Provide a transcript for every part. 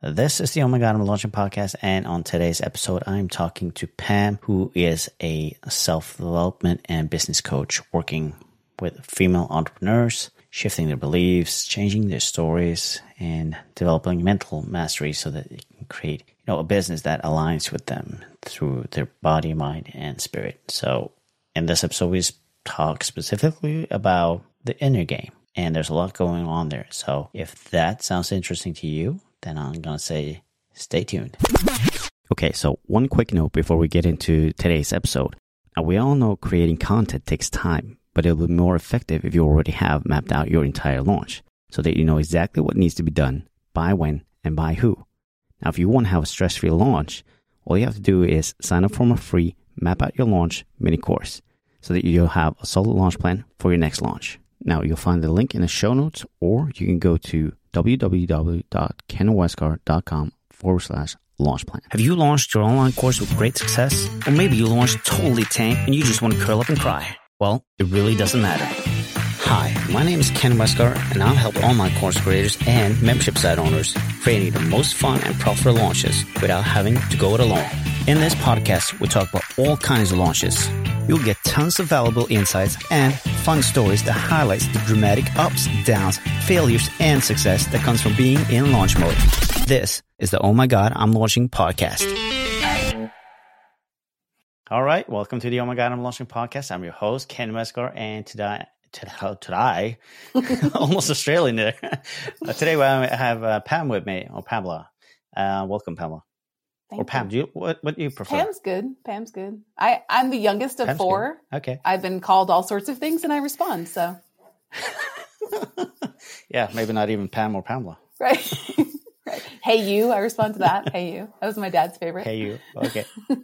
This is the Oh My God I'm Launching podcast, and on today's episode, I'm talking to Pam, who is a self development and business coach working with female entrepreneurs, shifting their beliefs, changing their stories, and developing mental mastery so that they can create you know a business that aligns with them through their body, mind, and spirit. So, in this episode, we talk specifically about the inner game, and there's a lot going on there. So, if that sounds interesting to you, then I'm going to say stay tuned. Okay, so one quick note before we get into today's episode. Now, we all know creating content takes time, but it'll be more effective if you already have mapped out your entire launch so that you know exactly what needs to be done, by when, and by who. Now, if you want to have a stress free launch, all you have to do is sign up for my free Map Out Your Launch mini course so that you'll have a solid launch plan for your next launch. Now, you'll find the link in the show notes, or you can go to www.kenwestgaard.com forward slash launch plan. Have you launched your online course with great success? Or maybe you launched totally tank and you just want to curl up and cry? Well, it really doesn't matter. Hi, my name is Ken Westgaard, and I'll help online course creators and membership site owners creating the most fun and profitable launches without having to go it alone. In this podcast, we talk about all kinds of launches. You'll get tons of valuable insights and fun stories that highlights the dramatic ups, downs, failures, and success that comes from being in launch mode. This is the Oh My God, I'm Launching podcast. All right, welcome to the Oh My God, I'm Launching podcast. I'm your host, Ken Westgaard, and today, today, almost Australian there. Uh, today I have uh, Pam with me, or Pamela. Uh, welcome, Pamela. Thank or Pam, you. do you what what do you prefer? Pam's good. Pam's good. I I'm the youngest of Pam's four. good. Okay. I've been called all sorts of things, and I respond. So yeah, maybe not even Pam or Pamela. right, right. Hey you, I respond to that. Hey you, that was my dad's favorite. Hey, you. Okay.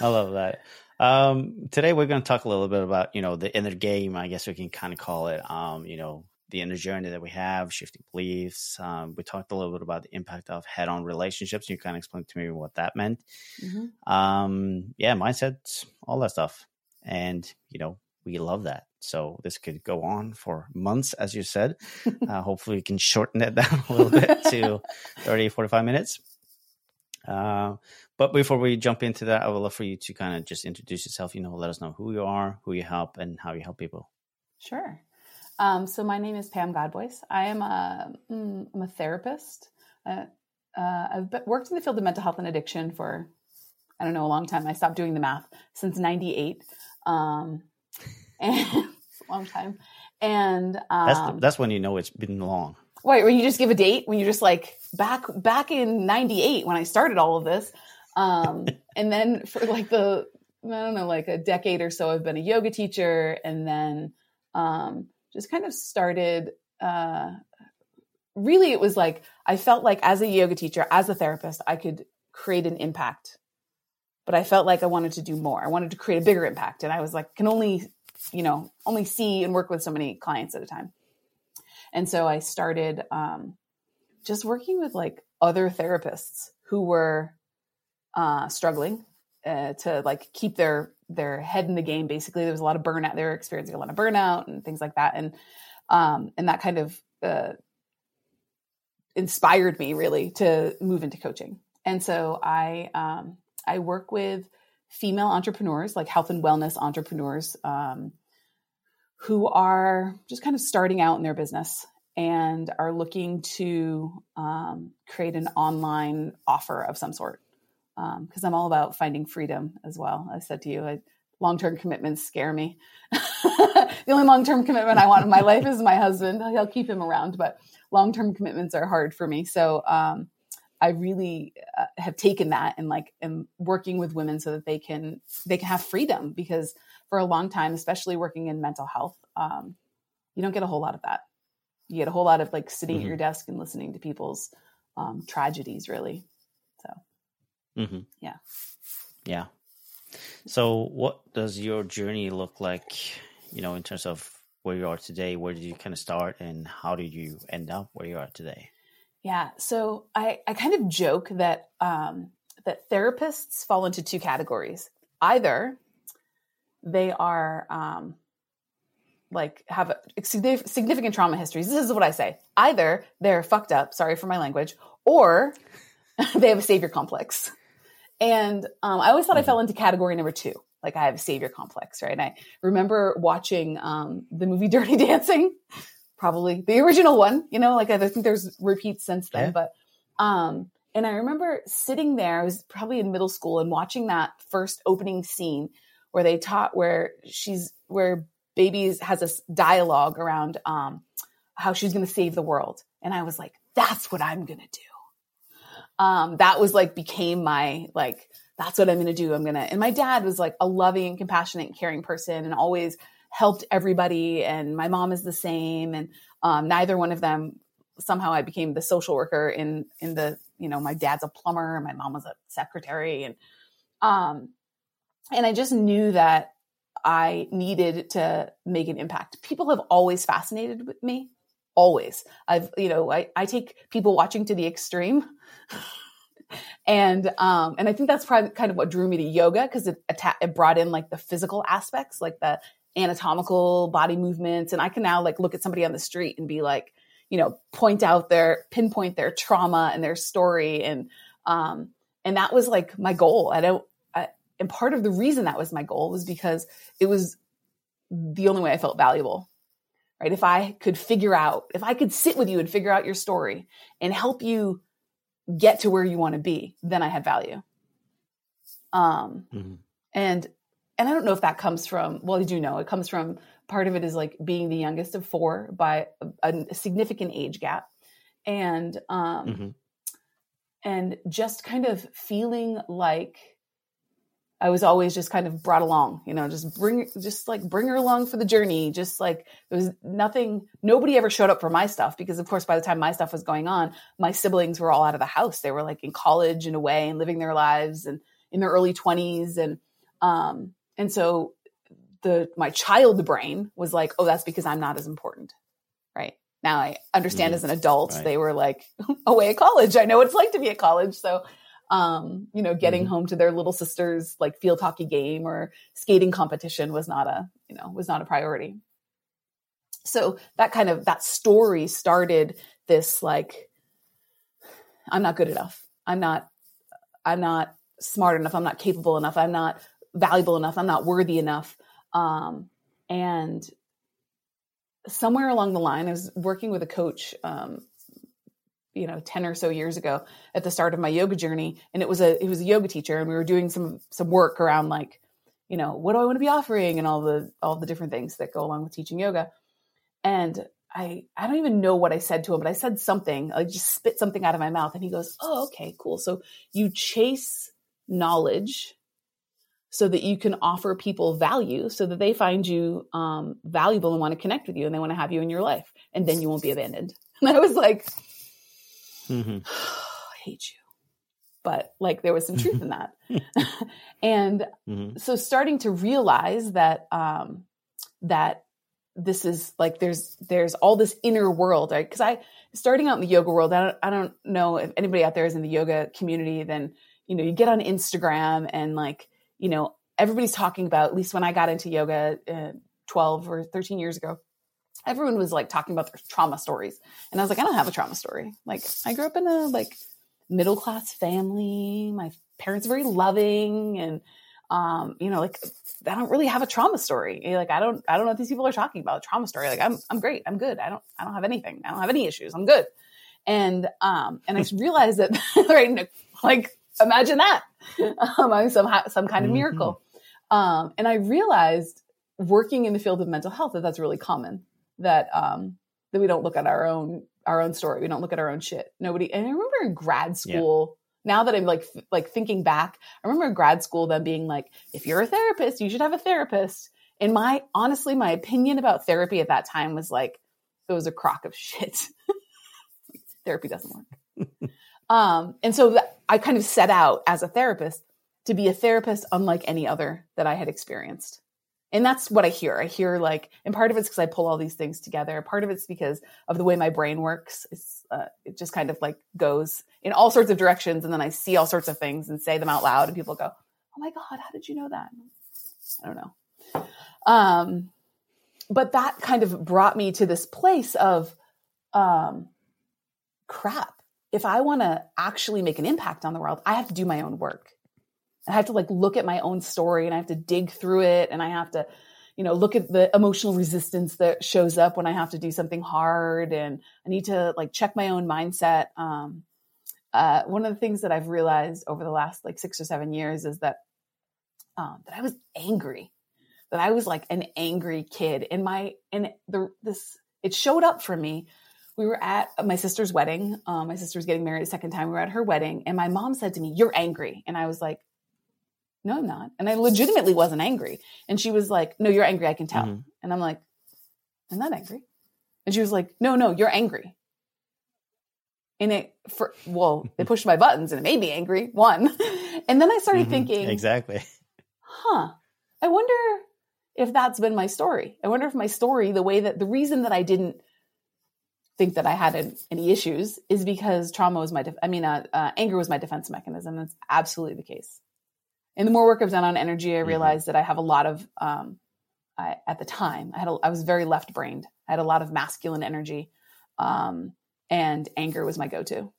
I love that. Um, today we're going to talk a little bit about, you know, the inner game, I guess we can kind of call it, um, you know, the inner journey that we have, shifting beliefs. Um, we talked a little bit about the impact of head on relationships. You kind of explained to me what that meant. Mhm. Um, yeah, mindset, all that stuff. And, you know, we love that. So this could go on for months, as you said. Uh, hopefully we can shorten it down a little bit to 30, 45 minutes. Uh, but before we jump into that, I would love for you to kind of just introduce yourself. You know, let us know who you are, who you help, and how you help people. Sure. Um, so my name is Pam Godbois. I am a mm, I'm a therapist. Uh, uh, I've been, worked in the field of mental health and addiction for I don't know a long time. I stopped doing the math since '98, um, and it's a long time. And um, That's that's when you know it's been long. Wait, when you just give a date, when you're just like back back in '98 when I started all of this, um, and then for like the I don't know, like a decade or so, I've been a yoga teacher, and then um, just kind of started. Uh, really, it was like I felt like as a yoga teacher, as a therapist, I could create an impact, but I felt like I wanted to do more. I wanted to create a bigger impact, and I was like, can only you know only see and work with so many clients at a time. And so I started um, just working with like other therapists who were uh, struggling uh, to like keep their their head in the game. Basically, there was a lot of burnout. They were experiencing a lot of burnout and things like that, and um, and that kind of uh, inspired me really to move into coaching. And so I um, I work with female entrepreneurs, like health and wellness entrepreneurs. Um, who are just kind of starting out in their business and are looking to um, create an online offer of some sort. Because I'm all about finding freedom as well. I said to you, long term commitments scare me. the only long term commitment I want in my life is my husband. He'll keep him around, but long term commitments are hard for me. So um, I really uh, have taken that and like am working with women so that they can they can have freedom because for a long time, especially working in mental health, um, you don't get a whole lot of that. You get a whole lot of like sitting Mm-hmm. at your desk and listening to people's um, tragedies, really. So hmm Yeah. Yeah. So, what does your journey look like? You know, in terms of where you are today. Where did you kind of start, and how did you end up where you are today? Yeah. So I I kind of joke that um, that therapists fall into two categories. Either they are um, like have a significant trauma histories. This is what I say. Either they're fucked up, sorry for my language, or they have a savior complex. And um, I always thought mm-hmm. I fell into category number two. Like I have a savior complex, right? And I remember watching um, the movie Dirty Dancing, probably the original one, you know, like I think there's repeats since then, yeah. but um, and I remember sitting there, I was probably in middle school and watching that first opening scene where they taught where she's where Baby's has this dialogue around um, how she's going to save the world. And I was like, that's what I'm going to do. Um, that was like became my like that's what I'm going to do. I'm going to. And my dad was like a loving, compassionate, caring person, and always helped everybody. And my mom is the same. And um, neither one of them somehow I became the social worker in in the you know my dad's a plumber, and my mom was a secretary, and um, and I just knew that I needed to make an impact. People have always fascinated with me. Always. I've, you know, I, I take people watching to the extreme. and um and I think that's probably kind of what drew me to yoga because it atta- it brought in like the physical aspects, like the anatomical body movements and I can now like look at somebody on the street and be like, you know, point out their pinpoint their trauma and their story and um and that was like my goal. I don't and part of the reason that was my goal was because it was the only way I felt valuable. Right? If I could figure out, if I could sit with you and figure out your story and help you get to where you want to be, then I had value. Um, mm-hmm. and and I don't know if that comes from. Well, I do know it comes from. Part of it is like being the youngest of four by a, a significant age gap, and um, mm-hmm. and just kind of feeling like I was always just kind of brought along, you know, just bring, just like bring her along for the journey. Just like there was nothing, nobody ever showed up for my stuff because, of course, by the time my stuff was going on, my siblings were all out of the house. They were like in college and away and living their lives and in their early twenties. And, um, and so the, my child brain was like, oh, that's because I'm not as important. Right. Now I understand mm-hmm. as an adult, right. they were like away at college. I know what it's like to be at college. So, um, you know, getting mm-hmm. home to their little sister's like field hockey game or skating competition was not a, you know, was not a priority. So that kind of that story started this like I'm not good enough. I'm not I'm not smart enough. I'm not capable enough. I'm not valuable enough. I'm not worthy enough. Um, and somewhere along the line, I was working with a coach um, you know 10 or so years ago at the start of my yoga journey and it was a it was a yoga teacher and we were doing some some work around like you know what do i want to be offering and all the all the different things that go along with teaching yoga. And i i don't even know what i said to him but i said something i just spit something out of my mouth and he goes oh okay cool. So you chase knowledge so that you can offer people value so that they find you um, valuable and want to connect with you and they want to have you in your life and then you won't be abandoned. And i was like mm-hmm. I hate you. But like there was some truth in that. and mm-hmm. so starting to realize that um that this is like there's there's all this inner world, right? Because I starting out in the yoga world, I don't I don't know if anybody out there is in the yoga community, then you know, you get on Instagram and like, you know, everybody's talking about, at least when I got into yoga uh, 12 or 13 years ago, everyone was like talking about their trauma stories. And I was like, I don't have a trauma story. Like I grew up in a like middle class family. My parents are very loving and um, you know, like I don't really have a trauma story. Like I don't I don't know what these people are talking about. A trauma story. Like I'm I'm great. I'm good. I don't I don't have anything. I don't have any issues. I'm good. And um and I realized that right like imagine that. Um, I'm some some kind of mm-hmm. miracle. Mm-hmm. Um and I realized working in the field of mental health that that's really common that um that we don't look at our own our own story. We don't look at our own shit. Nobody. And I remember in grad school. Yeah. Now that I'm like like thinking back, I remember in grad school them being like, if you're a therapist, you should have a therapist. And my honestly, my opinion about therapy at that time was like, it was a crock of shit. therapy doesn't work. um, and so that, I kind of set out as a therapist, to be a therapist unlike any other that I had experienced. And that's what I hear. I hear like, and part of it's because I pull all these things together. Part of it's because of the way my brain works. It's, uh, it just kind of like goes in all sorts of directions. And then I see all sorts of things and say them out loud and people go, Oh my God, how did you know that? I don't know. Um, but that kind of brought me to this place of, um, crap. If I want to actually make an impact on the world, I have to do my own work. I have to like look at my own story and I have to dig through it and I have to, you know, look at the emotional resistance that shows up when I have to do something hard and I need to like check my own mindset. Um, uh, one of the things that I've realized over the last like six or seven years is that um, that I was angry, that I was like an angry kid, and my and the this it showed up for me. We were at my sister's wedding. Um, my sister was getting married a second time. We were at her wedding, and my mom said to me, "You're angry," and I was like, no, I'm not. And I legitimately wasn't angry. And she was like, no, you're angry. I can tell. Mm-hmm. And I'm like, I'm not angry. And she was like, no, no, you're angry. And it, for, well, they pushed my buttons and it made me angry. One. And then I started mm-hmm. thinking, exactly. Huh. I wonder if that's been my story. I wonder if my story, the way that the reason that I didn't think that I had any issues is because trauma was my, def- I mean, uh, uh, anger was my defense mechanism. That's absolutely the case and the more work I've done on energy, I mm-hmm. realized mm-hmm. that I have a lot of, um, I, at the time, I had, a, I was very left brained. I had a lot of masculine energy, um, and anger was my go to.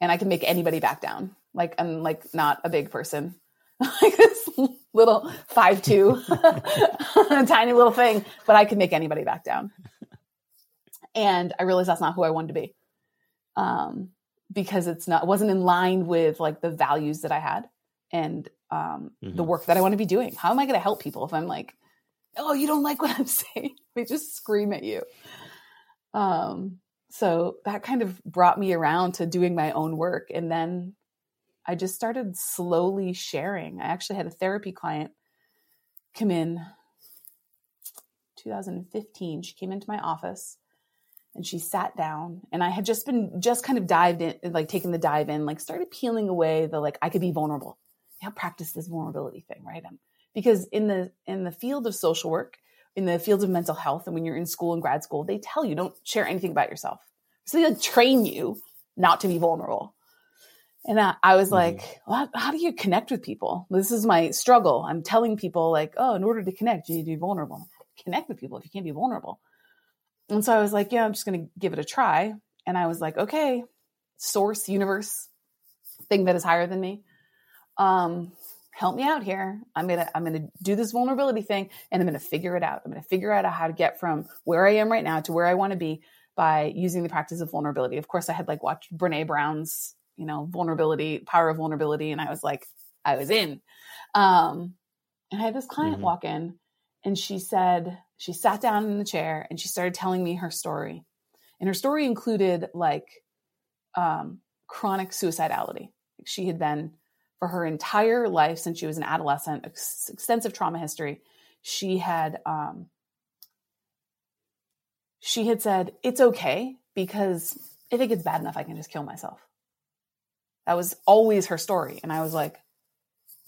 And I can make anybody back down. Like I'm like not a big person, like this little five two, tiny little thing, but I can make anybody back down. And I realized that's not who I wanted to be, um, because it's not it wasn't in line with like the values that I had and um, mm-hmm. the work that I want to be doing. How am I going to help people if I'm like, oh, you don't like what I'm saying? they just scream at you. Um, so that kind of brought me around to doing my own work. And then I just started slowly sharing. I actually had a therapy client come in 2015. She came into my office and she sat down and I had just been just kind of dived in, like taking the dive in, like started peeling away the like I could be vulnerable yeah, practice this vulnerability thing, right? Um, because in the in the field of social work, in the field of mental health, and when you're in school and grad school, they tell you don't share anything about yourself. So they like train you not to be vulnerable. And I, I was mm-hmm. like, well, how do you connect with people? This is my struggle. I'm telling people like, oh, in order to connect, you need to be vulnerable. Connect with people if you can't be vulnerable. And so I was like, yeah, I'm just going to give it a try. And I was like, okay, source, universe, thing that is higher than me um, help me out here. I'm gonna I'm gonna do this vulnerability thing, and I'm gonna figure it out. I'm gonna figure out how to get from where I am right now to where I want to be by using the practice of vulnerability. Of course, I had like watched Brene Brown's you know vulnerability, power of vulnerability, and I was like, I was in. Um, and I had this client mm-hmm. walk in, and she said she sat down in the chair and she started telling me her story, and her story included like um, chronic suicidality. She had been for her entire life since she was an adolescent, ex- extensive trauma history. She had um, she had said it's okay because if it gets bad enough, I can just kill myself. That was always her story, and I was like,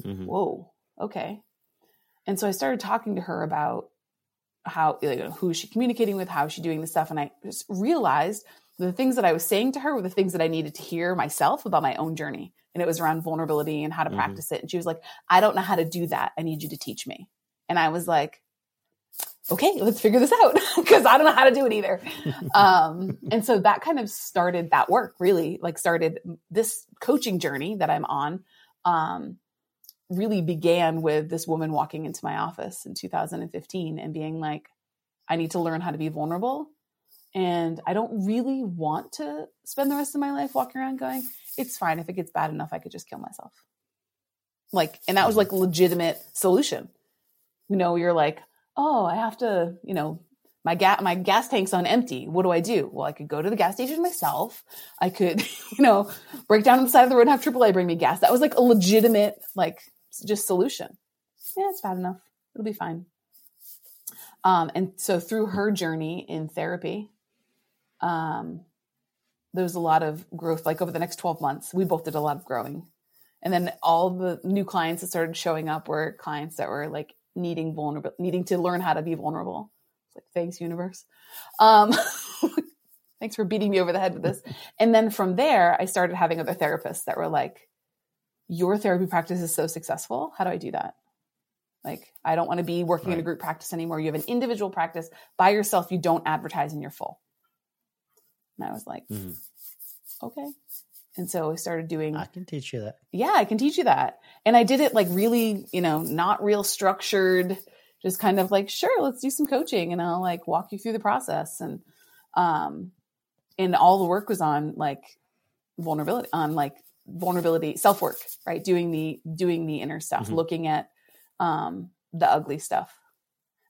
mm-hmm. "Whoa, okay." And so I started talking to her about how you know, who is she communicating with, how is she doing this stuff, and I just realized the things that I was saying to her were the things that I needed to hear myself about my own journey and it was around vulnerability and how to mm-hmm. practice it. And she was like, I don't know how to do that. I need you to teach me. And I was like, okay, let's figure this out because I don't know how to do it either. um, and so that kind of started that work really like started this coaching journey that I'm on. Um, really began with this woman walking into my office in 2015 and being like, I need to learn how to be vulnerable. And I don't really want to spend the rest of my life walking around going, it's fine. If it gets bad enough, I could just kill myself. Like, and that was like legitimate solution. You know, you're like, oh, I have to, you know, my gas my gas tank's on empty. What do I do? Well, I could go to the gas station myself. I could, you know, break down on the side of the road and have AAA bring me gas. That was like a legitimate, like, just solution. Yeah, it's bad enough. It'll be fine. Um, and so through her journey in therapy, um, there was a lot of growth like over the next 12 months we both did a lot of growing And then all the new clients that started showing up were clients that were like needing vulnerable, needing to learn how to be vulnerable. It's like, thanks, universe. Um, thanks for beating me over the head with this. And then from there, I started having other therapists that were like, your therapy practice is so successful. How do I do that? Like, I don't want to be working right. in a group practice anymore. You have an individual practice by yourself. You don't advertise and you're full. And I was like, mm-hmm. okay. And so I started doing. I can teach you that. Yeah, I can teach you that. And I did it like really, you know, not real structured, just kind of like, sure, let's do some coaching and I'll like walk you through the process. And, um, and all the work was on like vulnerability, on like vulnerability, self work, right? Doing the, doing the inner stuff, mm-hmm. looking at, um, the ugly stuff.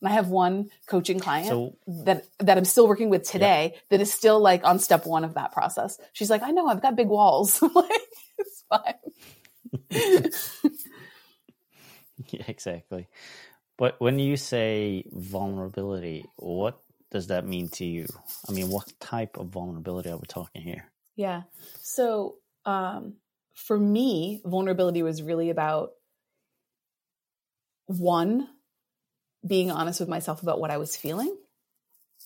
And I have one coaching client so, that that I'm still working with today yeah. that is still like on step one of that process. She's like, I know I've got big walls. like, it's fine. yeah, exactly. But when you say vulnerability, what does that mean to you? I mean, what type of vulnerability are we talking here? Yeah. So, um, for me, vulnerability was really about one, being honest with myself about what I was feeling,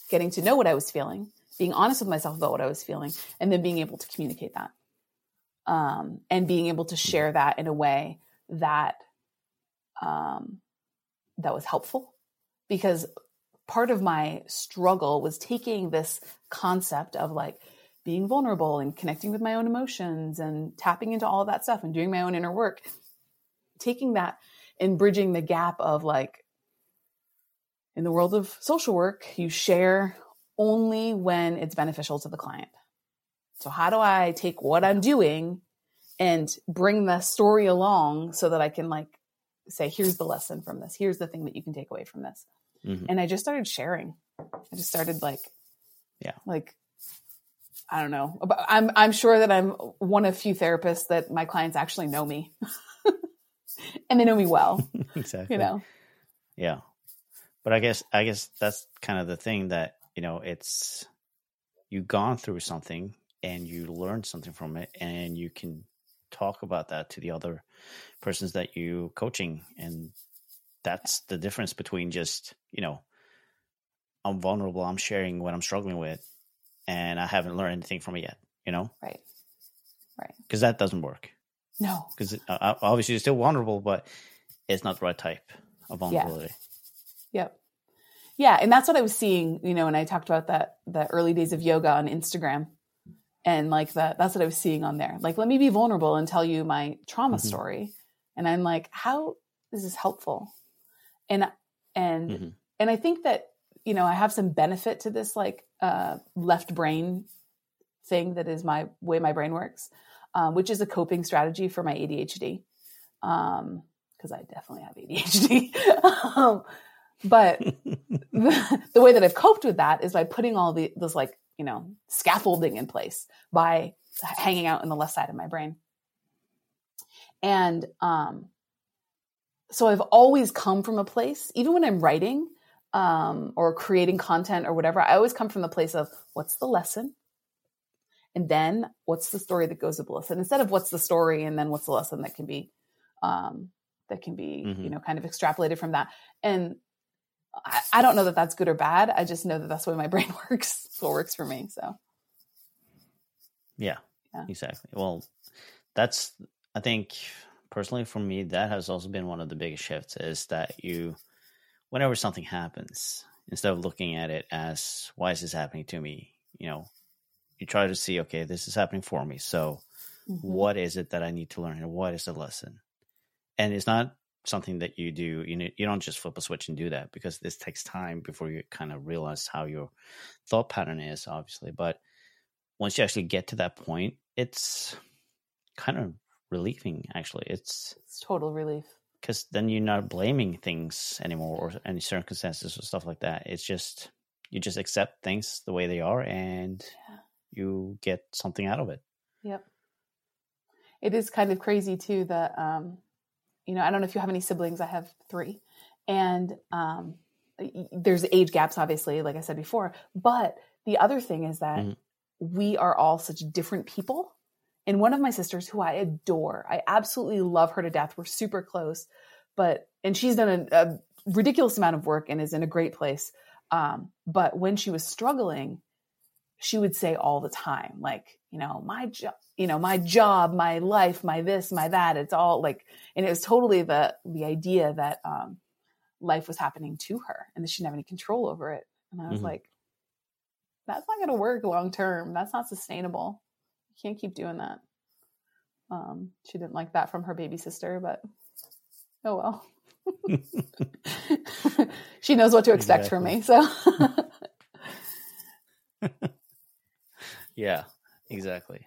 getting to know what I was feeling, being honest with myself about what I was feeling, and then being able to communicate that. Um, and being able to share that in a way that um, that was helpful because part of my struggle was taking this concept of like being vulnerable and connecting with my own emotions and tapping into all that stuff and doing my own inner work taking that and bridging the gap of like in the world of social work, you share only when it's beneficial to the client. So how do I take what I'm doing and bring the story along so that I can like say, here's the lesson from this. Here's the thing that you can take away from this. Mm-hmm. And I just started sharing. I just started like, yeah, like, I don't know. I'm, I'm sure that I'm one of few therapists that my clients actually know me and they know me well. exactly. You know? Yeah. But I guess I guess that's kind of the thing that you know it's you've gone through something and you learned something from it, and you can talk about that to the other persons that you coaching, and that's the difference between just you know I'm vulnerable, I'm sharing what I'm struggling with, and I haven't learned anything from it yet. You know, right, right, because that doesn't work. No, because uh, obviously you're still vulnerable, but it's not the right type of vulnerability. Yeah. Yep. Yeah, and that's what I was seeing, you know, when I talked about that the early days of yoga on Instagram. And like that that's what I was seeing on there. Like let me be vulnerable and tell you my trauma mm-hmm. story. And I'm like, how is this helpful? And and mm-hmm. and I think that you know, I have some benefit to this like uh left brain thing that is my way my brain works, um, which is a coping strategy for my ADHD. Um, because I definitely have ADHD. um, but the, the, way that I've coped with that is by putting all the this like you know scaffolding in place by hanging out in the left side of my brain. And um, so I've always come from a place, even when I'm writing um, or creating content or whatever, I always come from the place of what's the lesson, and then what's the story that goes with the lesson, instead of what's the story and then what's the lesson that can be um, that can be mm-hmm. you know kind of extrapolated from that. And I, I don't know that that's good or bad. I just know that that's the way my brain works. It's what works for me. So, yeah, yeah, exactly. Well, that's I think personally for me that has also been one of the biggest shifts is that you, whenever something happens, instead of looking at it as why is this happening to me, you know, you try to see okay, this is happening for me. So, mm-hmm. what is it that I need to learn, and what is the lesson? And it's not something that you do you know you don't just flip a switch and do that because this takes time before you kind of realize how your thought pattern is obviously but once you actually get to that point it's kind of relieving actually. It's it's total relief. Because then you're not blaming things anymore or any circumstances or stuff like that. It's just you just accept things the way they are and yeah. you get something out of it. Yep. It is kind of crazy too that um you know, I don't know if you have any siblings. I have three, and um, there's age gaps, obviously, like I said before. But the other thing is that mm-hmm. we are all such different people, And one of my sisters, who I adore, I absolutely love her to death. We're super close, but and she's done a, a ridiculous amount of work and is in a great place. Um, but when she was struggling, she would say all the time, like, you know, my job, you know, my job, my life, my this, my that. It's all like, and it was totally the the idea that um, life was happening to her and that she didn't have any control over it. And I was mm-hmm. like, that's not going to work long term. That's not sustainable. You can't keep doing that. Um, she didn't like that from her baby sister, but oh well. she knows what to expect exactly. from me. So, yeah, exactly.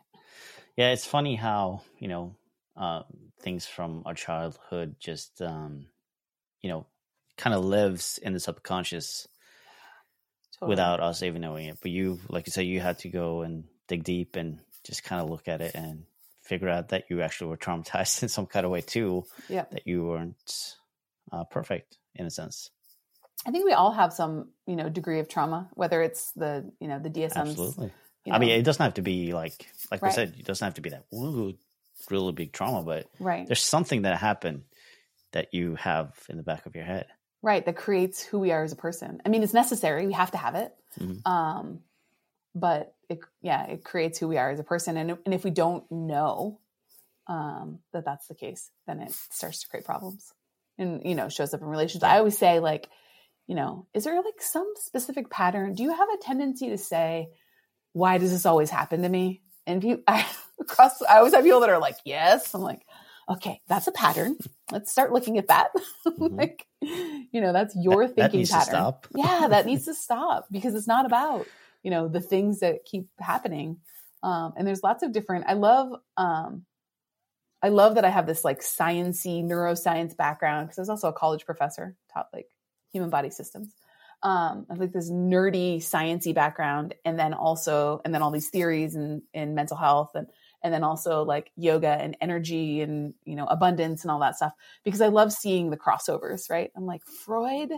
Yeah, it's funny how you know uh, things from our childhood just um, you know kind of lives in the subconscious totally. without us even knowing it. But you, like you said, you had to go and dig deep and just kind of look at it and figure out that you actually were traumatized in some kind of way too. Yeah, that you weren't uh, perfect in a sense. I think we all have some, you know, degree of trauma, whether it's the, you know, the DSM. Absolutely. You know. I mean, it doesn't have to be like, like right. I said, it doesn't have to be that ooh, really big trauma, but right. there's something that happened that you have in the back of your head. Right. That creates who we are as a person. I mean, it's necessary. We have to have it. Mm-hmm. Um, but it, yeah, it creates who we are as a person. And, and if we don't know um, that that's the case, then it starts to create problems and you know shows up in relationships i always say like you know is there like some specific pattern do you have a tendency to say why does this always happen to me? And you I, across i always have people that are like yes. I'm like okay that's a pattern. Let's start looking at that. Mm-hmm. like you know that's your that, thinking that pattern. yeah that needs to stop because it's not about you know the things that keep happening. Um, and there's lots of different i love um, I love that I have this like sciency neuroscience background because I was also a college professor, taught like human body systems. Um, I like this nerdy sciency background, and then also, and then all these theories in in mental health, and and then also like yoga and energy and you know abundance and all that stuff because I love seeing the crossovers. Right? I'm like Freud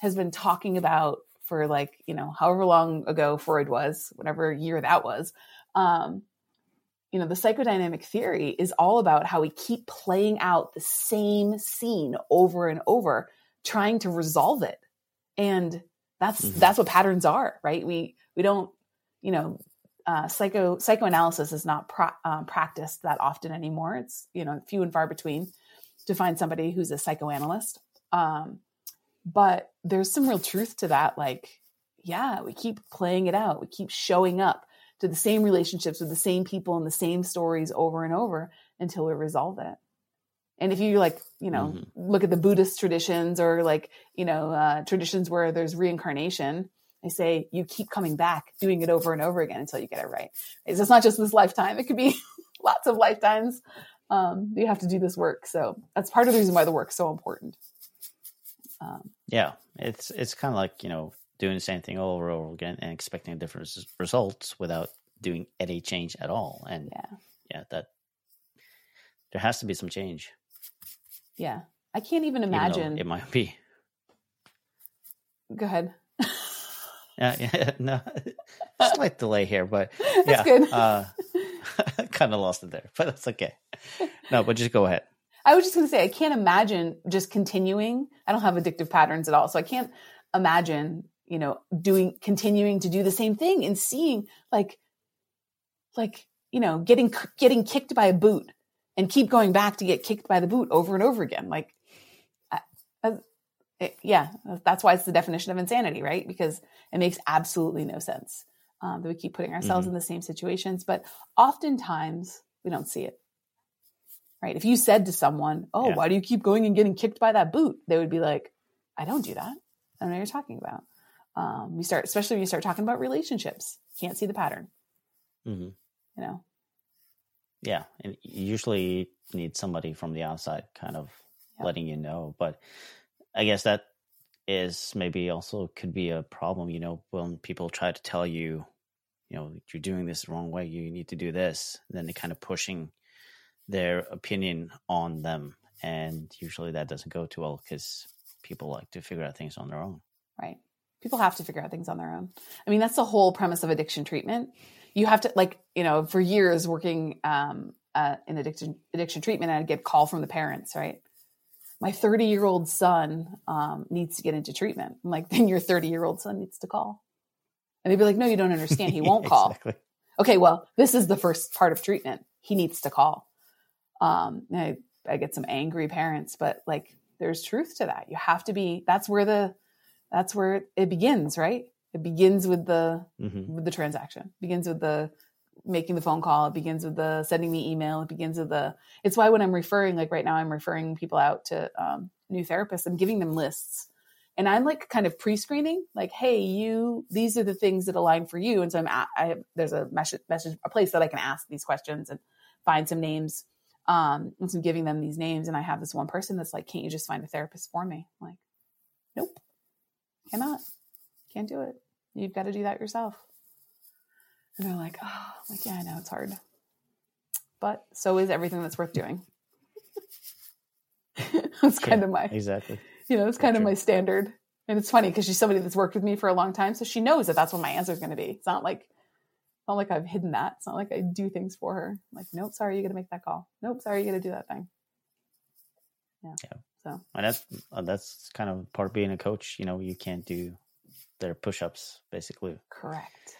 has been talking about for like you know however long ago Freud was, whatever year that was. Um, you know, the psychodynamic theory is all about how we keep playing out the same scene over and over, trying to resolve it. And that's mm-hmm. that's what patterns are, right? We we don't, you know, uh, psycho psychoanalysis is not pra- um, practiced that often anymore. It's you know few and far between to find somebody who's a psychoanalyst. Um, but there's some real truth to that. Like, yeah, we keep playing it out. We keep showing up to the same relationships with the same people and the same stories over and over until we resolve it. And if you like, you know, mm-hmm. look at the Buddhist traditions or like, you know, uh, traditions where there's reincarnation, they say you keep coming back, doing it over and over again until you get it right. It's, it's not just this lifetime; it could be lots of lifetimes. Um, you have to do this work, so that's part of the reason why the work's so important. Um, yeah, it's it's kind of like you know doing the same thing over and over again and expecting different results without doing any change at all. And yeah, yeah, that there has to be some change. Yeah, I can't even imagine. It might be. Go ahead. yeah, yeah, no, slight delay here, but yeah, good. Uh, kind of lost it there, but that's okay. No, but just go ahead. I was just going to say, I can't imagine just continuing. I don't have addictive patterns at all, so I can't imagine you know doing continuing to do the same thing and seeing like like you know getting getting kicked by a boot and keep going back to get kicked by the boot over and over again. Like it, yeah that's why it's the definition of insanity right? Because it makes absolutely no sense um, that we keep putting ourselves mm-hmm. in the same situations. But oftentimes we don't see it. Right? If you said to someone oh yeah. why do you keep going and getting kicked by that boot? they would be like i don't do that. I don't know what you're talking about. Um, you start especially when you start talking about relationships. Can't see the pattern. Mm-hmm. you know yeah and you usually need somebody from the outside kind of yep. letting you know but i guess that is maybe also could be a problem you know when people try to tell you you know you're doing this the wrong way you need to do this then they're kind of pushing their opinion on them and usually that doesn't go too well because people like to figure out things on their own right People have to figure out things on their own. I mean, that's the whole premise of addiction treatment. You have to like, you know, for years working um, uh, in addiction addiction treatment, I'd get call from the parents, right? My 30 year old son um, needs to get into treatment. I'm like, then your 30 year old son needs to call. And they'd be like, no, you don't understand. He won't call. exactly. Okay, well, this is the first part of treatment. He needs to call. Um, I, I get some angry parents, but like, there's truth to that. You have to be. That's where the that's where it begins, right? It begins with the mm-hmm. with the transaction. It begins with the making the phone call. It begins with the sending the email. It begins with the. It's why when I'm referring, like right now, I'm referring people out to um, new therapists. I'm giving them lists, and I'm like kind of pre-screening, like, hey, you, these are the things that align for you. And so I'm, at, I have, there's a message, message, a place that I can ask these questions and find some names. Um, and so I'm giving them these names, and I have this one person that's like, can't you just find a therapist for me? I'm like, nope, cannot, can't do it. You've got to do that yourself. And they're like, oh, I'm like, yeah, I know it's hard. But so is everything that's worth doing. that's kind yeah, of my exactly. You know, it's kind of my standard. And it's funny because she's somebody that's worked with me for a long time, so she knows that that's what my answer is going to be. It's not like it's not like I've hidden that. It's not like I do things for her. I'm like, nope, sorry, you got to make that call. Nope, sorry, you got to do that thing. Yeah. yeah. So and that's uh, that's kind of part of being a coach. You know, you can't do their push-ups basically. Correct.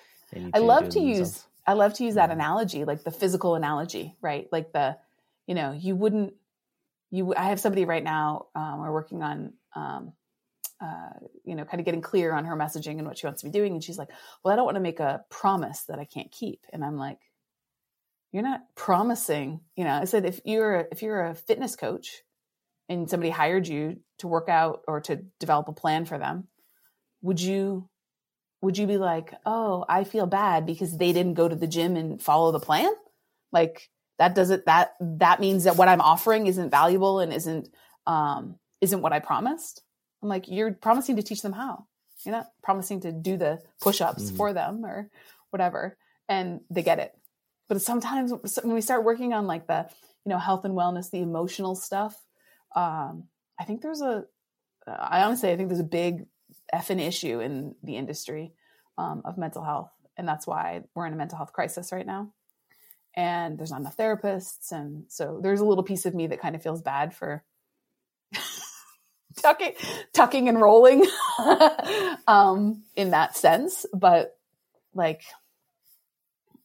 I love to use themselves. I love to use that mm-hmm. analogy, like the physical analogy, right? Like the, you know, you wouldn't, you. I have somebody right now. Um, we're working on, um, uh, you know, kind of getting clear on her messaging and what she wants to be doing, and she's like, "Well, I don't want to make a promise that I can't keep." And I'm like, "You're not promising." You know, I said if you're a, if you're a fitness coach and somebody hired you to work out or to develop a plan for them, would you would you be like, "Oh, I feel bad because they didn't go to the gym and follow the plan"? Like that doesn't that that means that what I'm offering isn't valuable and isn't um isn't what I promised. I'm like, you're promising to teach them how. You're not promising to do the push-ups mm-hmm. for them or whatever, and they get it. But sometimes when we start working on like the you know health and wellness, the emotional stuff, um, I think there's a I honestly I think there's a big effing issue in the industry um, of mental health. And that's why we're in a mental health crisis right now. And there's not enough therapists. And so there's a little piece of me that kind of feels bad for tucking, tucking and rolling um, in that sense. But like,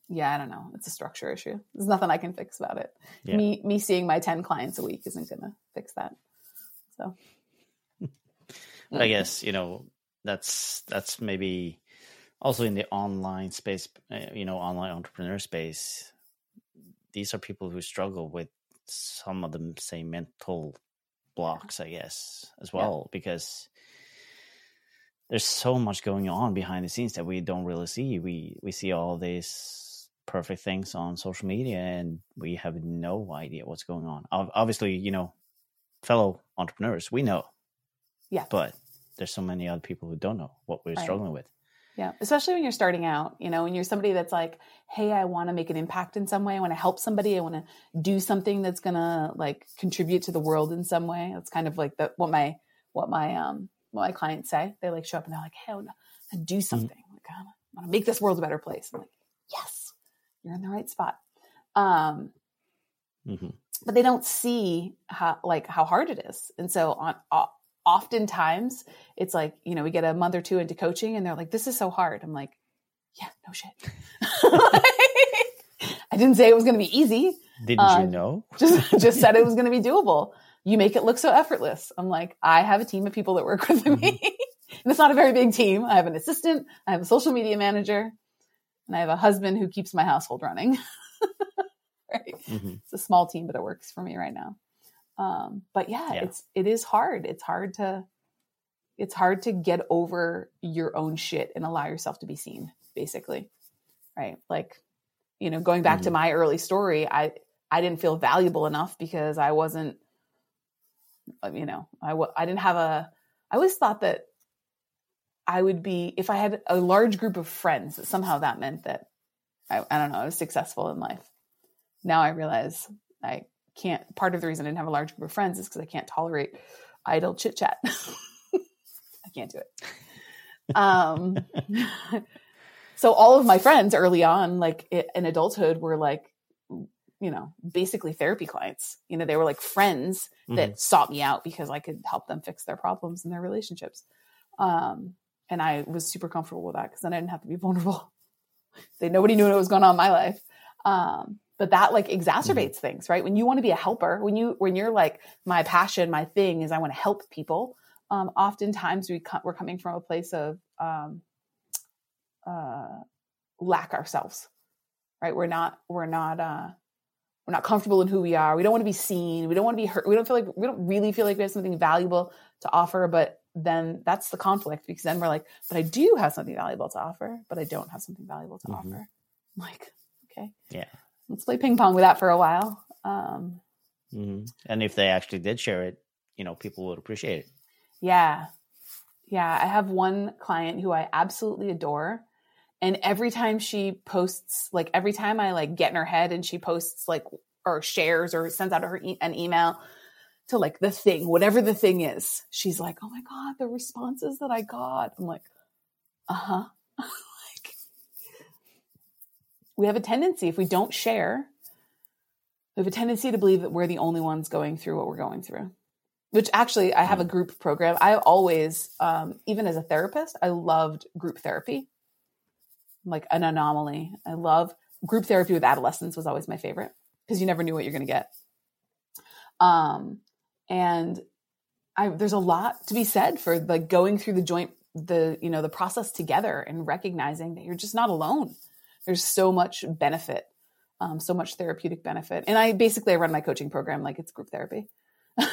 yeah, I don't know. It's a structure issue. There's nothing I can fix about it. Yeah. Me, me seeing my 10 clients a week isn't going to fix that. So. I guess you know that's that's maybe also in the online space, uh, you know, online entrepreneur space. These are people who struggle with some of the same mental blocks, I guess, as well, yeah. because there's so much going on behind the scenes that we don't really see. We we see all these perfect things on social media, and we have no idea what's going on. Obviously, you know, fellow entrepreneurs, we know yeah. But there's so many other people who don't know what we're right. struggling with. Yeah. Especially when you're starting out, you know, when you're somebody that's like, hey, I want to make an impact in some way. I want to help somebody. I want to do something that's going to like contribute to the world in some way. That's kind of like the, what my, what my, um, what my clients say. They like show up and they're like, hey, I want to do mm-hmm. something. Mm-hmm. Like, I want to make this world a better place. I'm like, yes, you're in the right spot. Um, mm-hmm. but they don't see how, like how hard it is. And so on, oftentimes it's like, you know, we get a month or two into coaching and they're like, this is so hard. I'm like, yeah, no shit. I didn't say it was going to be easy. Didn't uh, you know? just, just said it was going to be doable. You make it look so effortless. I'm like, I have a team of people that work with me. Mm-hmm. and it's not a very big team. I have an assistant, I have a social media manager, and I have a husband who keeps my household running. right? Mm-hmm. It's a small team, but it works for me right now. Um, but yeah, yeah, it's it is hard. It's hard to it's hard to get over your own shit and allow yourself to be seen, basically. Right? Like, you know, going back mm-hmm. to my early story, I I didn't feel valuable enough because I wasn't uh, you know, I w- I didn't have a I always thought that I would be if I had a large group of friends that somehow that meant that I, I don't know, I was successful in life. Now I realize I can't part of the reason I didn't have a large group of friends is because I can't tolerate idle chit chat. I can't do it. um, so all of my friends early on, like in adulthood, were like, you know, basically therapy clients. You know, they were like friends that mm-hmm. sought me out because I could help them fix their problems in their relationships. Um, and I was super comfortable with that because then I didn't have to be vulnerable. they nobody knew what was going on in my life. Um, but that like exacerbates mm-hmm. things, right? When you want to be a helper, when you when you're like my passion, my thing is I want to help people. Um, oftentimes we co- we're coming from a place of um, uh, lack ourselves, right? We're not we're not uh, we're not comfortable in who we are. We don't want to be seen. We don't want to be hurt. We don't feel like we don't really feel like we have something valuable to offer, but then that's the conflict because then we're like, but I do have something valuable to offer, but I don't have something valuable to mm-hmm. offer. I'm like, okay. Yeah. Let's play ping pong with that for a while. Um, mm-hmm. And if they actually did share it, you know, people would appreciate it. Yeah. Yeah. I have one client who I absolutely adore. And every time she posts, like every time I like get in her head and she posts like, or shares or sends out her e- an email to like the thing, whatever the thing is, she's like, oh my God, the responses that I got. I'm like, uh huh. we have a tendency, if we don't share, we have a tendency to believe that we're the only ones going through what we're going through. Which actually, I have a group program. I always, um, even as a therapist, I loved group therapy, like an anomaly. I love group therapy with adolescents was always my favorite because you never knew what you're going to get. Um, and I, there's a lot to be said for like going through the joint the you know the process together and recognizing that you're just not alone there's so much benefit um, so much therapeutic benefit and i basically i run my coaching program like it's group therapy like,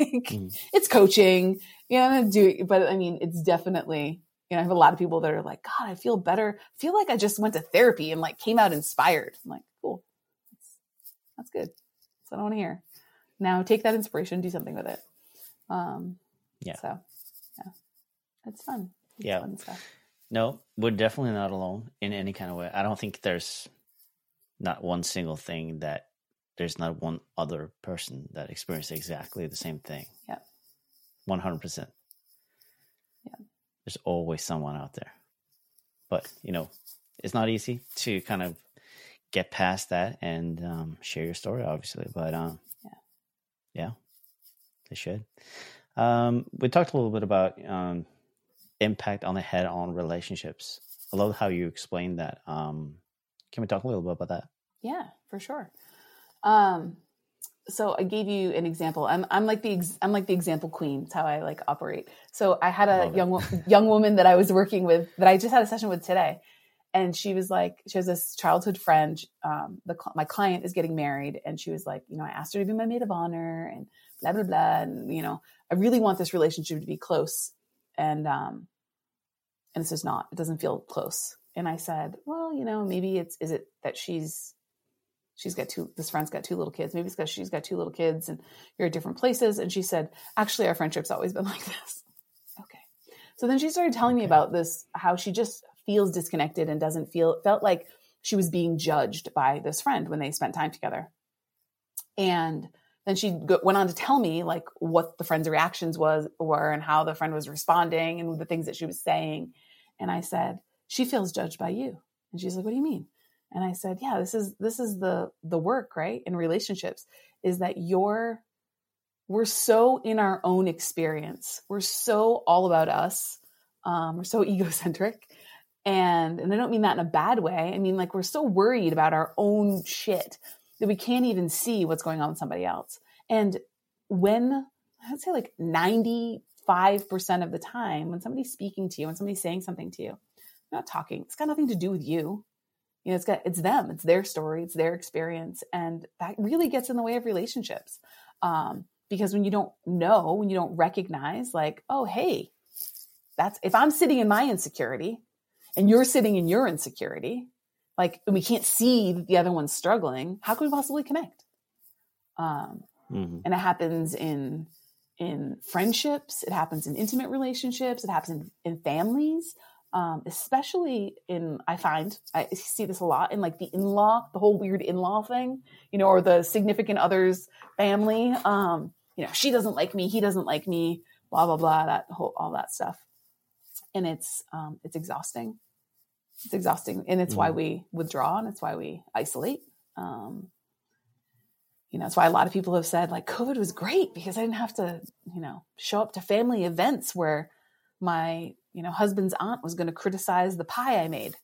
mm. it's coaching you know do but i mean it's definitely you know i have a lot of people that are like god i feel better I feel like i just went to therapy and like came out inspired i'm like cool that's, that's good that's what i want to hear now take that inspiration, do something with it. Um, yeah. So, yeah, it's fun. It's yeah. Fun no, we're definitely not alone in any kind of way. I don't think there's not one single thing that there's not one other person that experienced exactly the same thing. Yeah. 100%. Yeah. There's always someone out there. But, you know, it's not easy to kind of get past that and um, share your story, obviously. But um, yeah, they should. Um, we talked a little bit about um, impact on the head on relationships. I love how you explained that. Um, can we talk a little bit about that? Yeah, for sure. Um, so I gave you an example. I'm I'm like the ex, I'm like the example queen. It's how I like operate. So I had a young young woman that I was working with that I just had a session with today, and she was like, she has this childhood friend. Um, the my client is getting married, and she was like, you know, I asked her to be my maid of honor, and blah blah blah, and you know, I really want this relationship to be close, and um, and it's just not. It doesn't feel close. And I said, well, you know, maybe it's is it that she's she's got two this friend's got two little kids maybe it's because she's got two little kids and you're at different places and she said actually our friendship's always been like this okay so then she started telling okay. me about this how she just feels disconnected and doesn't feel felt like she was being judged by this friend when they spent time together and then she go, went on to tell me like what the friend's reactions was were and how the friend was responding and the things that she was saying. And i said she feels judged by you. And she's like what do you mean? And i said yeah this is this is the the work right in relationships is that you're we're so in our own experience. We're so all about us. Um, we're so egocentric. And and I don't mean that in a bad way. I mean like we're so worried about our own shit that we can't even see what's going on with somebody else. And when I'd say like 95% of the time when somebody's speaking to you, when somebody's saying something to you, not talking, it's got nothing to do with you. You know, it's got it's them, it's their story, it's their experience, and that really gets in the way of relationships. Um, because when you don't know, when you don't recognize, like, oh, hey, that's if I'm sitting in my insecurity, and you're sitting in your insecurity, like, and we can't see that the other one's struggling, how can we possibly connect? Um, mm-hmm. And it happens in in friendships, it happens in intimate relationships, it happens in, in families, um, especially in I find I see this a lot in like the in law, the whole weird in law thing, you know, or the significant other's family. Um, you know, she doesn't like me, he doesn't like me, blah blah blah, that whole all that stuff. and it's um, it's exhausting. It's exhausting, and it's mm-hmm. why we withdraw, and it's why we isolate. Um, you know, it's why a lot of people have said like COVID was great because I didn't have to, you know, show up to family events where my, you know, husband's aunt was going to criticize the pie I made.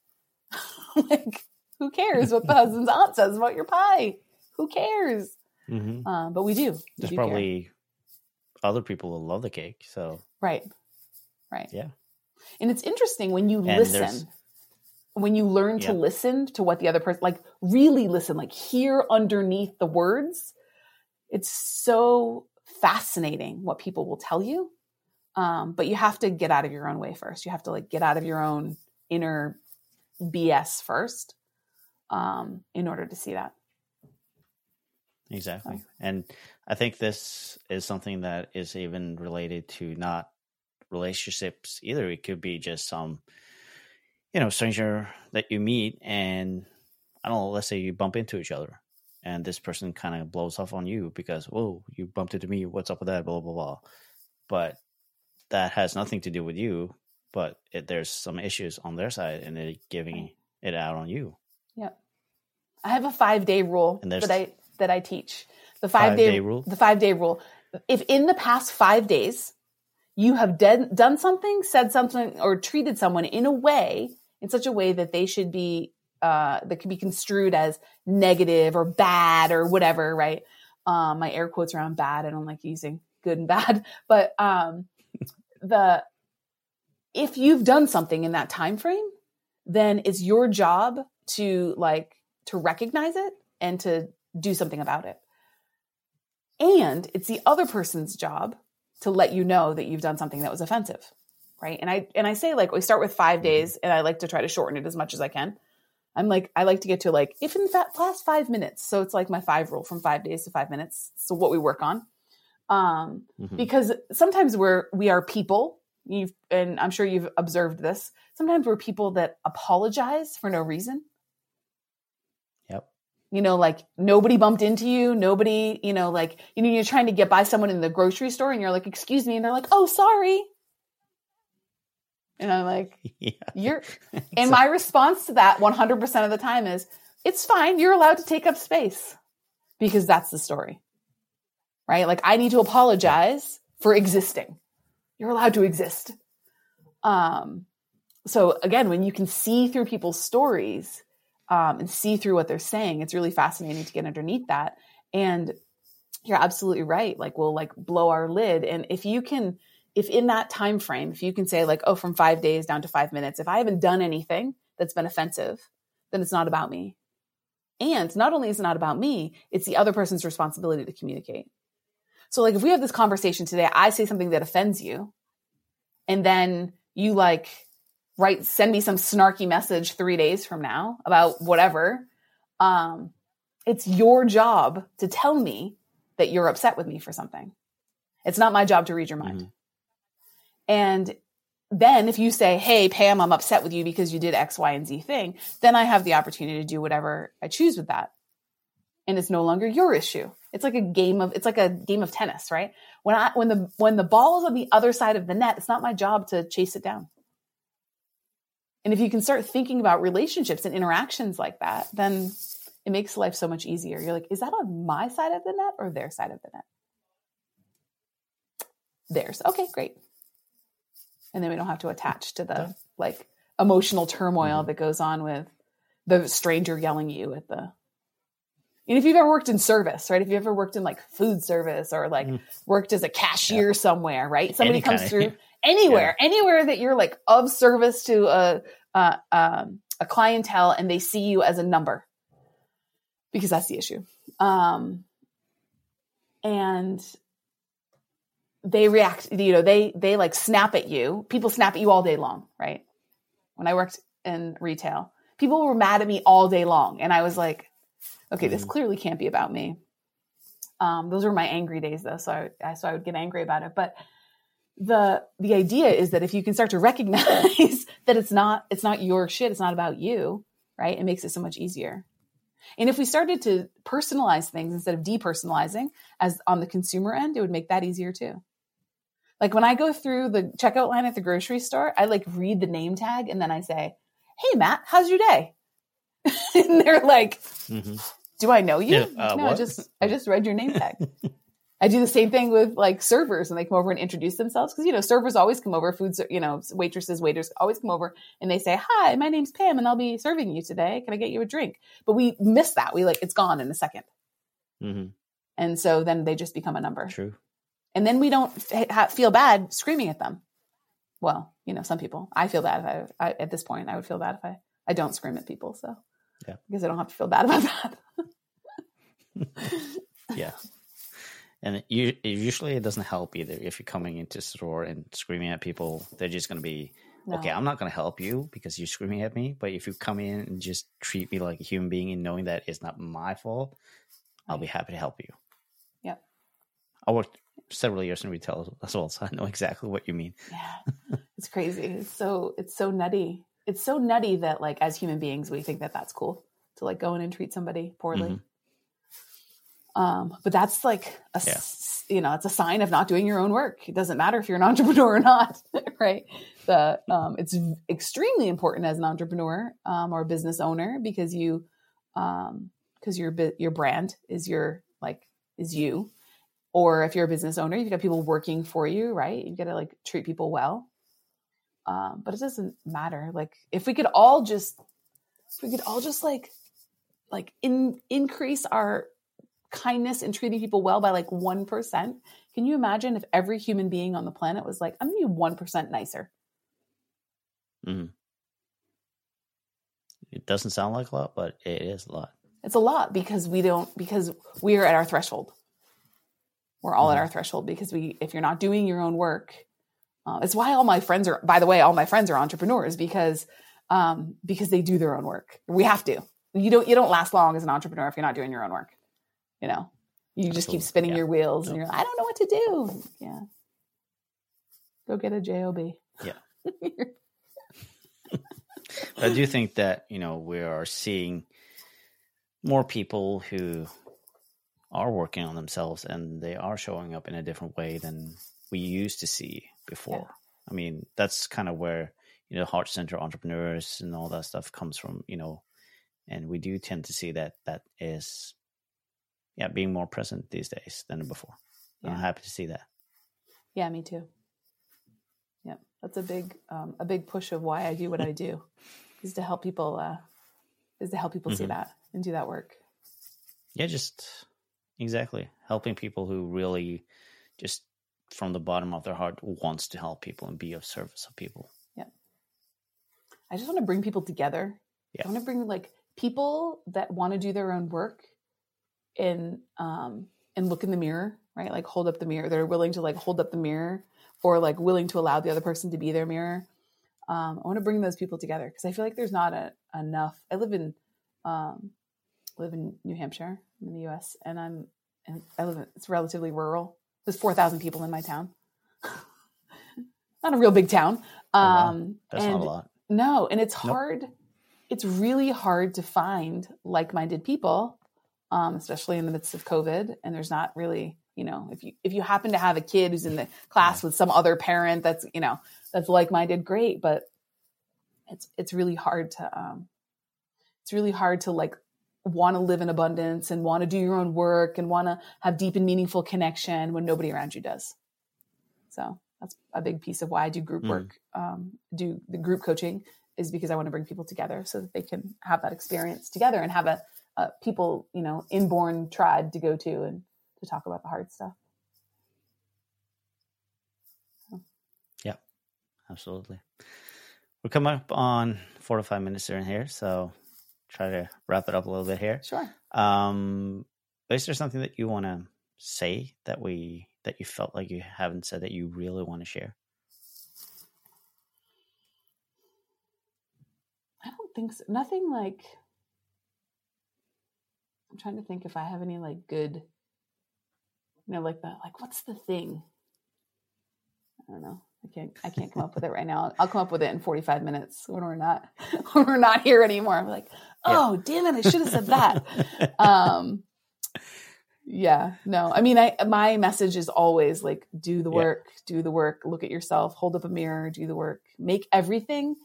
like, who cares what the husband's aunt says about your pie? Who cares? Mm-hmm. Um, but we do. There's do probably care. other people who love the cake. So right, right, yeah. And it's interesting when you and listen, when you learn yeah. to listen to what the other person, like really listen, like hear underneath the words. It's so fascinating what people will tell you. Um, but you have to get out of your own way first. You have to like get out of your own inner BS first um, in order to see that. Exactly. And I think this is something that is even related to not relationships either. It could be just some, you know, stranger that you meet and I don't know, let's say you bump into each other and this person kind of blows off on you because, whoa you bumped into me. What's up with that? Blah, blah, blah. But that has nothing to do with you, but it, there's some issues on their side and they're giving it out on you. Yeah. I have a five day rule that I that I teach. The five, five day, day, rule. The five day rule. If in the past five days you have de- done something, said something, or treated someone in a way, in such a way that they should be uh, that can be construed as negative or bad or whatever, right? Um, my air quotes around bad. I don't like using good and bad, but um, the if you've done something in that time frame, then it's your job to like to recognize it and to do something about it. And it's the other person's job to let you know that you've done something that was offensive. Right. And I and I say like we start with five mm-hmm. days and I like to try to shorten it as much as I can. I'm like, I like to get to like, if in that last five minutes. So it's like my five rule from five days to five minutes. So what we work on. Um, mm-hmm. because sometimes we're, we are people you've, and I'm sure you've observed this. Sometimes we're people that apologize for no reason Yep. you know, like nobody bumped into you, nobody, you know, like, you know, you're trying to get by someone in the grocery store and you're like, excuse me. And they're like, oh, sorry. And I'm like, yeah. you're, and my response to that 100% of the time is, it's fine. You're allowed to take up space because that's the story, right? Like, I need to apologize for existing. You're allowed to exist. Um, so again, when you can see through people's stories, um, and see through what they're saying. It's really fascinating to get underneath that. And you're absolutely right. Like we'll like blow our lid. And if you can, if in that time frame, if you can say like, oh, from five days down to five minutes, if I haven't done anything that's been offensive, then it's not about me. And not only is it not about me, it's the other person's responsibility to communicate. So like if we have this conversation today, I say something that offends you, and then you like write send me some snarky message three days from now about whatever um, it's your job to tell me that you're upset with me for something it's not my job to read your mind mm-hmm. And then if you say hey pam i'm upset with you because you did x y and z thing then i have the opportunity to do whatever i choose with that and it's no longer your issue it's like a game of it's like a game of tennis right when i when the when the ball is on the other side of the net it's not my job to chase it down and if you can start thinking about relationships and interactions like that, then it makes life so much easier. You're like, is that on my side of the net or their side of the net? Theirs. Okay, great. And then we don't have to attach to the like emotional turmoil mm-hmm. that goes on with the stranger yelling you at the and if you've ever worked in service, right? If you've ever worked in like food service or like mm. worked as a cashier yeah. somewhere, right? Somebody Any comes through anywhere, yeah. anywhere that you're like of service to a, a, um, a clientele and they see you as a number because that's the issue. Um, and they react, you know, they, they like snap at you. People snap at you all day long, right? When I worked in retail, people were mad at me all day long. And I was like, okay, mm-hmm. this clearly can't be about me. Um, those were my angry days though. So I, so I would get angry about it. But the the idea is that if you can start to recognize that it's not it's not your shit it's not about you right it makes it so much easier and if we started to personalize things instead of depersonalizing as on the consumer end it would make that easier too Like when I go through the checkout line at the grocery store, I like read the name tag and then I say, "Hey Matt, how's your day?" and they're like, hmm "Do I know you?" Yeah, uh, no, I just I just read your name tag. I do the same thing with like servers and they come over and introduce themselves because you know servers always come over, food ser- you know waitresses, waiters always come over and they say, "Hi, my name's Pam and I'll be serving you today. Can I get you a drink?" But we miss that. We like it's gone in a second, hmm and so then they just become a number, True. And then we don't f- feel bad screaming at them. Well, you know, some people. I feel bad if I, I at this point I would feel bad if I I don't scream at people. So Yeah. because I don't have to feel bad about that. Yeah. And it, u- usually it doesn't help either. If you're coming into store and screaming at people, they're just going to be, No. okay, I'm not going to help you because you're screaming at me. But if you come in and just treat me like a human being and knowing that it's not my fault, I'll be happy to help you. Yep. I worked several years in retail as well, so I know exactly what you mean. Yeah, it's crazy. It's so it's so nutty. It's so nutty that like as human beings we think that that's cool to like go in and treat somebody poorly. Mhm. Um, but that's like a s- you know it's a sign of not doing your own work. It doesn't matter if you're an entrepreneur or not, right? The um, it's extremely important as an entrepreneur um, or a business owner because you um, because your your brand is your like is you or if you're a business owner, you've got people working for you, right? You've got to like treat people well. Um, but it doesn't matter. Like if we could all just, if we could all just like, like in increase our kindness and treating people well by like one percent. Can you imagine if every human being on the planet was like, I'm gonna be one percent nicer? It doesn't sound like a lot, but it is a lot. It's a lot because we don't because we are at our threshold. We're all at our threshold because we if you're not doing your own work, uh, it's why all my friends are. By the way, all my friends are entrepreneurs because um, because they do their own work. We have to. You don't you don't last long as an entrepreneur if you're not doing your own work. You know, you just keep spinning Yeah. your wheels and you're like, I don't know what to do. Yeah, go get a job. Yeah. I do think that you know we are seeing more people who are working on themselves and they are showing up in a different way than we used to see before. I mean, that's kind of where you know heart center entrepreneurs and all that stuff comes from. You know, and we do tend to see that that is yeah being more present these days than before. And I'm happy to see that. Yeah, me too. Yeah, that's a big um, a big push of why I do what I do is to help people uh, is to help people see Mhm. that and do that work. Yeah, just exactly helping people who really just from the bottom of their heart wants to help people and be of service of people. Yeah. I just want to bring people together. Yeah. I want to bring like people that want to do their own work and um and look in the mirror, right? Like hold up the mirror. They're willing to like hold up the mirror or like willing to allow the other person to be their mirror. Um, I want to bring those people together because I feel like there's not a, enough. I live in um, live in New Hampshire I'm in the U.S. and I'm and I live in it's relatively rural. There's four thousand people in my town. not a real big town. Oh. Um, That's and not a lot. no, and it's Nope. hard. It's really hard to find like-minded people, um, especially in the midst of COVID. And there's not really, you know, if you if you happen to have a kid who's in the class with some other parent that's, you know, that's like-minded, great. But it's it's really hard to um, it's really hard to like want to live in abundance and want to do your own work and want to have deep and meaningful connection when nobody around you does. So that's a big piece of why I do group Mm. work, um, do the group coaching is because I want to bring people together so that they can have that experience together and have a, a people, you know, inborn tribe to go to and to talk about the hard stuff. Yeah, absolutely. We're coming up on four to five minutes here in here, so try to wrap it up a little bit here. Sure. Um, is there something that you want to say that we that you felt like you haven't said that you really want to share? I don't think so. Nothing like. I'm trying to think if I have any like good, you know, like that. Like, what's the thing? I don't know. I can't. I can't come up with it right now. I'll come up with it in 45 minutes when we're not when we're not here anymore. I'm like, oh, damn it! I should have said that. Um, yeah no i mean i my message is always like do the Yeah. work do the work look at yourself hold up a mirror do the work make everything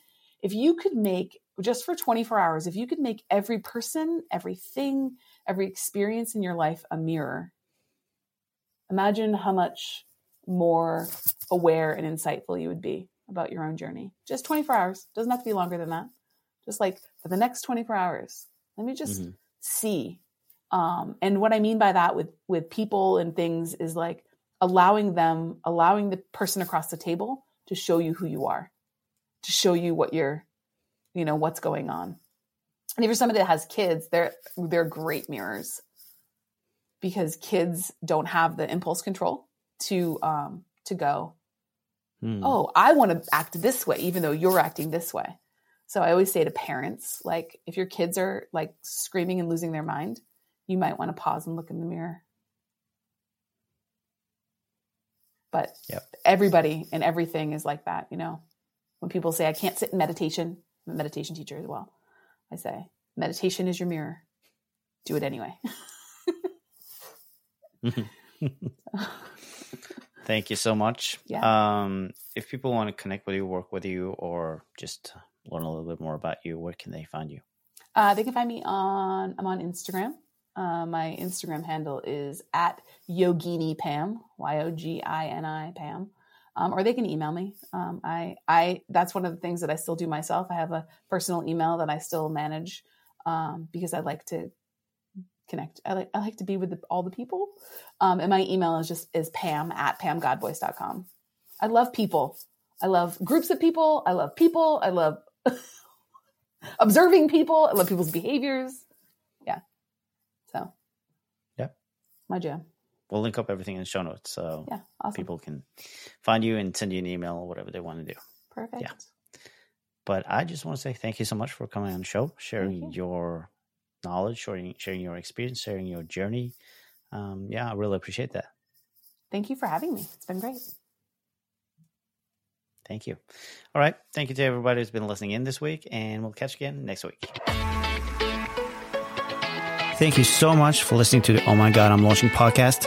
if you could make just for 24 hours if you could make every person everything every experience in your life a mirror imagine how much more aware and insightful you would be about your own journey. Just 24 hours. Doesn't have to be longer than that. Just like for the next 24 hours let me just Mhm. see. Um, and what i mean by that with with people and things is like allowing them allowing the person across the table to show you who you are to show you what you're you know what's going on. And if you're somebody that has kids they're they're great mirrors because kids don't have the impulse control to um to go Hmm. oh, I want to act this way, even though you're acting this way. So I always say to parents, like, if your kids are like screaming and losing their mind, you might want to pause and look in the mirror. But Yep. everybody and everything is like that, you know. When people say, I can't sit in meditation, I'm a meditation teacher as well. I say, meditation is your mirror. Do it anyway. Thank you so much. Yeah. Um, if people want to connect with you, work with you, or just learn a little bit more about you, where can they find you? Uh, they can find me on I'm on Instagram. Uh, my Instagram handle is at Yogini Pam Y O G I N I Pam, um, or they can email me. Um, I I that's one of the things that I still do myself. I have a personal email that I still manage um, because I like to connect. I like I like to be with the, all the people, um, and my email is just is Pam at pamgodbois.com. I love people. I love groups of people. I love people. I love observing people. I love people's behaviors. Yeah. So. Yep. My jam. We'll link up everything in the show notes so Yeah. Awesome. people can find you and send you an email or whatever they want to do. Perfect. Yeah. But I just want to say thank you so much for coming on the show, sharing you. your knowledge, sharing sharing your experience, sharing your journey. Um, yeah, I really appreciate that. Thank you for having me. It's been great. Thank you. All right. Thank you to everybody who's been listening in this week, and we'll catch you again next week. Thank you so much for listening to the Oh My God, I'm Launching podcast.